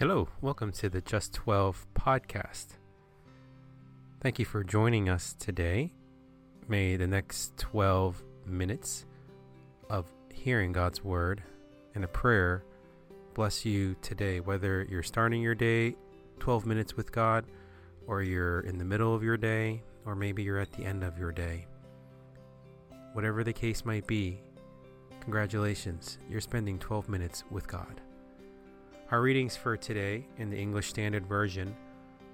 Hello, welcome to the Just 12 podcast. Thank you for joining us today. May the next 12 minutes of hearing God's word and a prayer bless you today, whether you're starting your day 12 minutes with God, or you're in the middle of your day, or maybe you're at the end of your day. Whatever the case might be, congratulations, you're spending 12 minutes with God. Our readings for today in the English Standard Version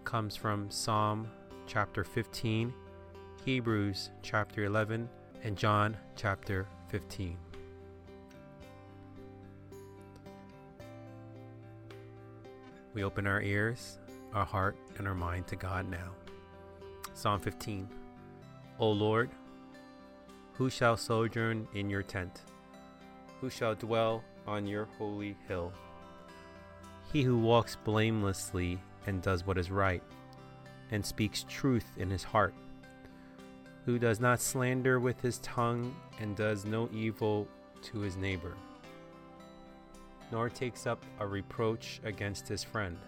comes from Psalm chapter 15, Hebrews chapter 11, and John chapter 15. We open our ears, our heart, and our mind to God now. Psalm 15 O Lord, who shall sojourn in your tent? Who shall dwell on your holy hill? He who walks blamelessly and does what is right, and speaks truth in his heart, who does not slander with his tongue and does no evil to his neighbor, nor takes up a reproach against his friend,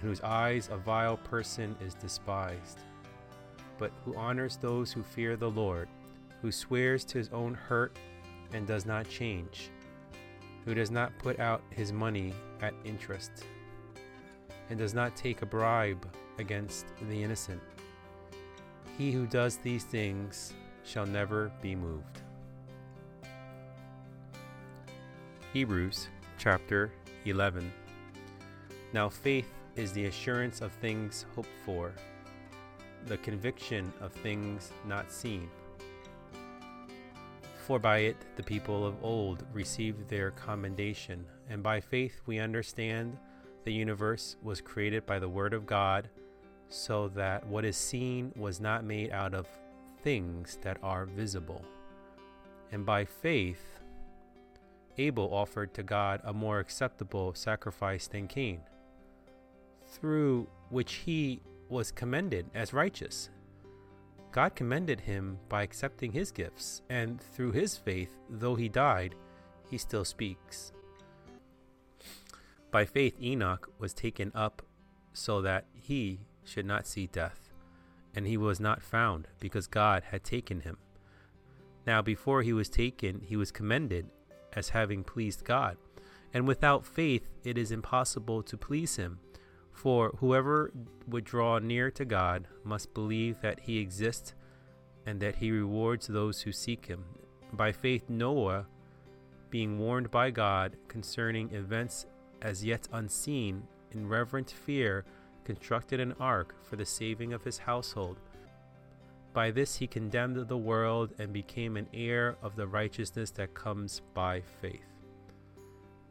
in whose eyes a vile person is despised, but who honors those who fear the Lord, who swears to his own hurt and does not change who does not put out his money at interest, and does not take a bribe against the innocent. He who does these things shall never be moved. Hebrews chapter 11. Now faith is the assurance of things hoped for, the conviction of things not seen. For by it the people of old received their commendation, and by faith we understand the universe was created by the Word of God, so that what is seen was not made out of things that are visible. And by faith, Abel offered to God a more acceptable sacrifice than Cain, through which he was commended as righteous. God commended him by accepting his gifts, and through his faith, though he died, he still speaks. By faith, Enoch was taken up so that he should not see death, and he was not found because God had taken him. Now, before he was taken, he was commended as having pleased God. And without faith, it is impossible to please him. For whoever would draw near to God must believe that he exists and that he rewards those who seek him. By faith, Noah, being warned by God concerning events as yet unseen, in reverent fear, constructed an ark for the saving of his household. By this he condemned the world and became an heir of the righteousness that comes by faith.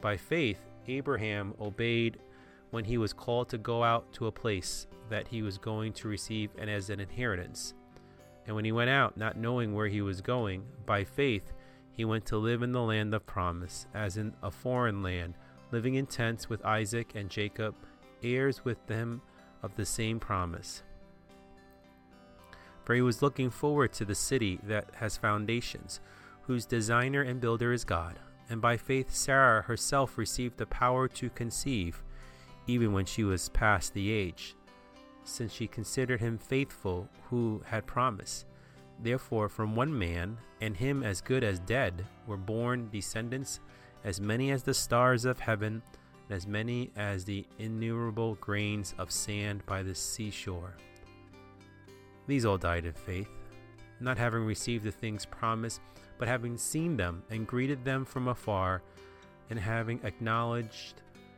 By faith, Abraham obeyed when he was called to go out to a place that he was going to receive and as an inheritance. And when he went out, not knowing where he was going, by faith he went to live in the land of promise, as in a foreign land, living in tents with Isaac and Jacob, heirs with them of the same promise. For he was looking forward to the city that has foundations, whose designer and builder is God. And by faith Sarah herself received the power to conceive even when she was past the age, since she considered him faithful who had promised. Therefore, from one man, and him as good as dead, were born descendants as many as the stars of heaven, and as many as the innumerable grains of sand by the seashore. These all died in faith, not having received the things promised, but having seen them and greeted them from afar, and having acknowledged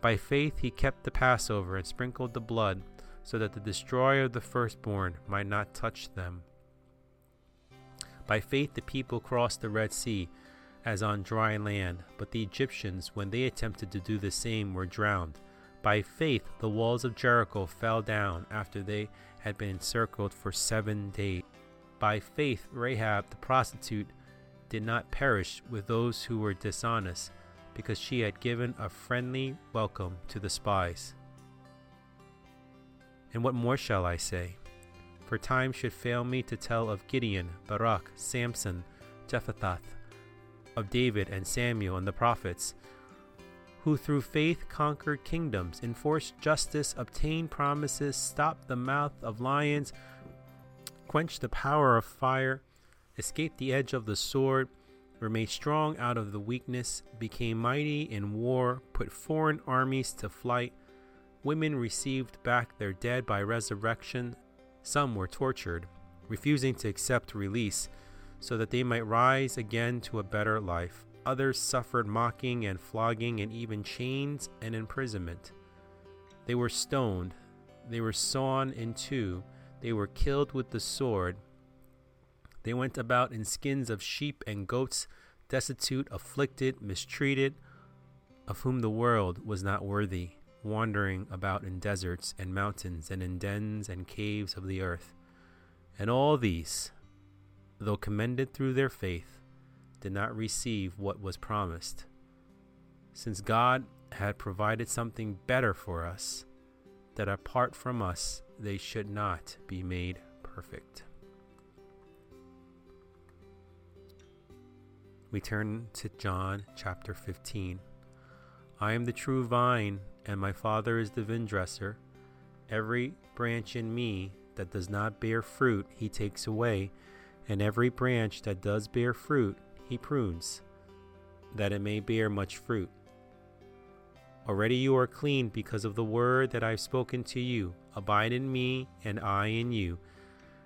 By faith he kept the Passover and sprinkled the blood, so that the destroyer of the firstborn might not touch them. By faith the people crossed the Red Sea as on dry land, but the Egyptians, when they attempted to do the same, were drowned. By faith the walls of Jericho fell down after they had been encircled for seven days. By faith Rahab the prostitute did not perish with those who were dishonest because she had given a friendly welcome to the spies. And what more shall I say? For time should fail me to tell of Gideon, Barak, Samson, Jephthah, of David and Samuel and the prophets, who through faith conquered kingdoms, enforced justice, obtained promises, stopped the mouth of lions, quenched the power of fire, escaped the edge of the sword, were made strong out of the weakness, became mighty in war, put foreign armies to flight. Women received back their dead by resurrection. Some were tortured, refusing to accept release, so that they might rise again to a better life. Others suffered mocking and flogging and even chains and imprisonment. They were stoned, they were sawn in two, they were killed with the sword. They went about in skins of sheep and goats, destitute, afflicted, mistreated, of whom the world was not worthy, wandering about in deserts and mountains and in dens and caves of the earth. And all these, though commended through their faith, did not receive what was promised, since God had provided something better for us, that apart from us they should not be made perfect. We turn to John chapter 15. I am the true vine, and my Father is the vine-dresser. Every branch in me that does not bear fruit, he takes away, and every branch that does bear fruit, he prunes, that it may bear much fruit. Already you are clean because of the word that I have spoken to you. Abide in me, and I in you.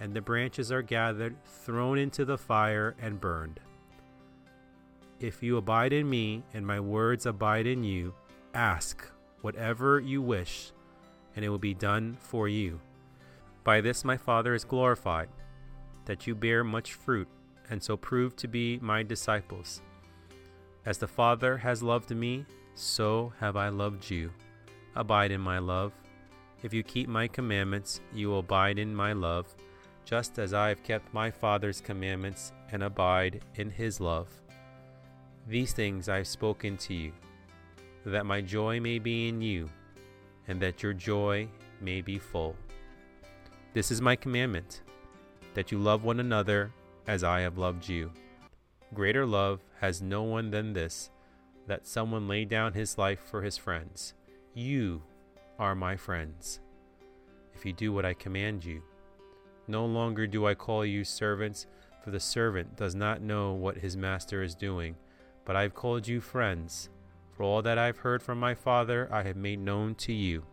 and the branches are gathered, thrown into the fire, and burned. If you abide in me, and my words abide in you, ask whatever you wish, and it will be done for you. By this my Father is glorified, that you bear much fruit, and so prove to be my disciples. As the Father has loved me, so have I loved you. Abide in my love. If you keep my commandments, you will abide in my love just as I have kept my Father's commandments and abide in his love. These things I have spoken to you, that my joy may be in you, and that your joy may be full. This is my commandment, that you love one another as I have loved you. Greater love has no one than this, that someone lay down his life for his friends. You are my friends, if you do what I command you. No longer do I call you servants, for the servant does not know what his master is doing, but I have called you friends. For all that I have heard from my Father, I have made known to you.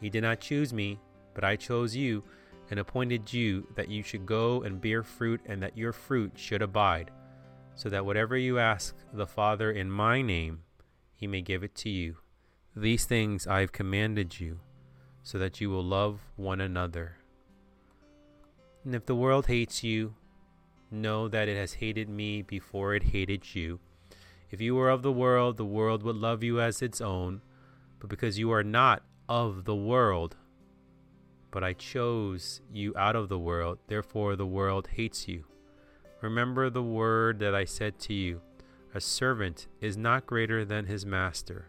He did not choose me, but I chose you and appointed you that you should go and bear fruit, and that your fruit should abide, so that whatever you ask the Father in my name, he may give it to you. These things I have commanded you, so that you will love one another. And if the world hates you, know that it has hated me before it hated you. If you were of the world, the world would love you as its own, but because you are not of the world, but I chose you out of the world, therefore the world hates you. Remember the word that I said to you A servant is not greater than his master.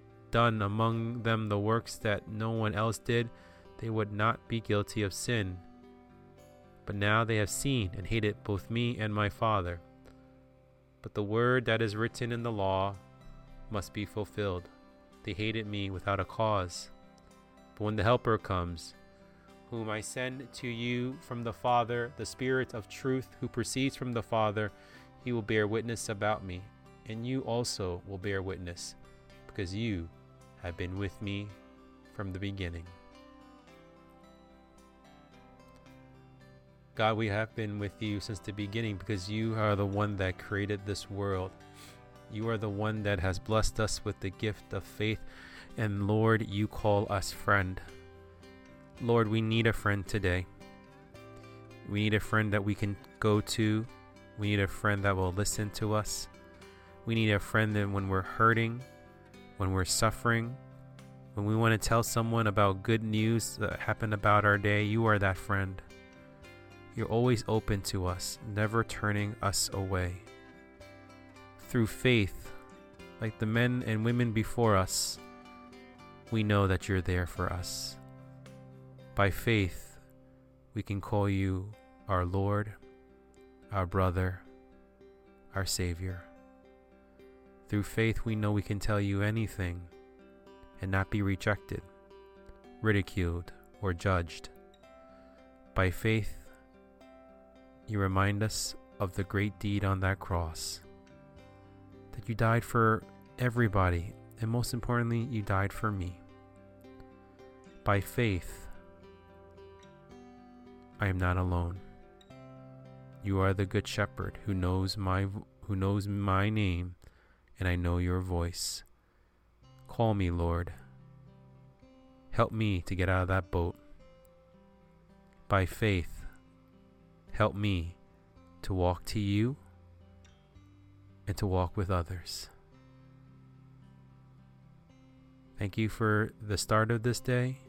done among them the works that no one else did, they would not be guilty of sin. But now they have seen and hated both me and my Father. But the word that is written in the law must be fulfilled. They hated me without a cause. But when the Helper comes, whom I send to you from the Father, the Spirit of truth who proceeds from the Father, he will bear witness about me, and you also will bear witness, because you have been with me from the beginning. God, we have been with you since the beginning because you are the one that created this world. You are the one that has blessed us with the gift of faith. And Lord, you call us friend. Lord, we need a friend today. We need a friend that we can go to. We need a friend that will listen to us. We need a friend that when we're hurting, when we're suffering, when we want to tell someone about good news that happened about our day, you are that friend. You're always open to us, never turning us away. Through faith, like the men and women before us, we know that you're there for us. By faith, we can call you our Lord, our brother, our Savior. Through faith, we know we can tell you anything and not be rejected, ridiculed, or judged. By faith, you remind us of the great deed on that cross, that you died for everybody, and most importantly, you died for me. By faith, I am not alone. You are the good shepherd who knows my who knows my name and I know your voice. Call me, Lord. Help me to get out of that boat. By faith, help me to walk to you and to walk with others. Thank you for the start of this day,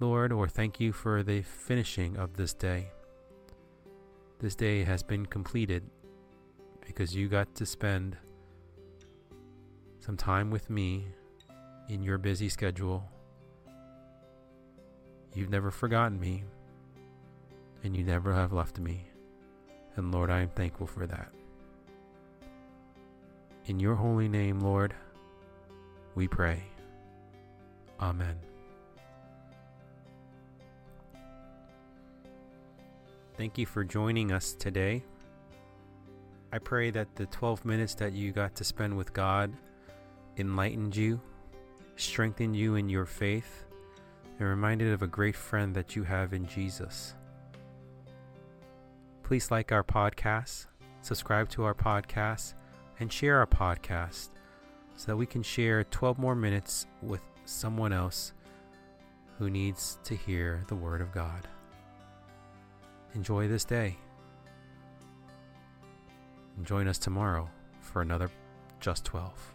Lord, or thank you for the finishing of this day. This day has been completed because you got to spend some time with me in your busy schedule. You've never forgotten me, and you never have left me. And Lord, I am thankful for that. In your holy name, Lord, we pray. Amen. Thank you for joining us today. I pray that the 12 minutes that you got to spend with God enlightened you, strengthened you in your faith, and reminded of a great friend that you have in Jesus. Please like our podcast, subscribe to our podcast, and share our podcast so that we can share 12 more minutes with someone else who needs to hear the Word of God. Enjoy this day. And join us tomorrow for another Just 12.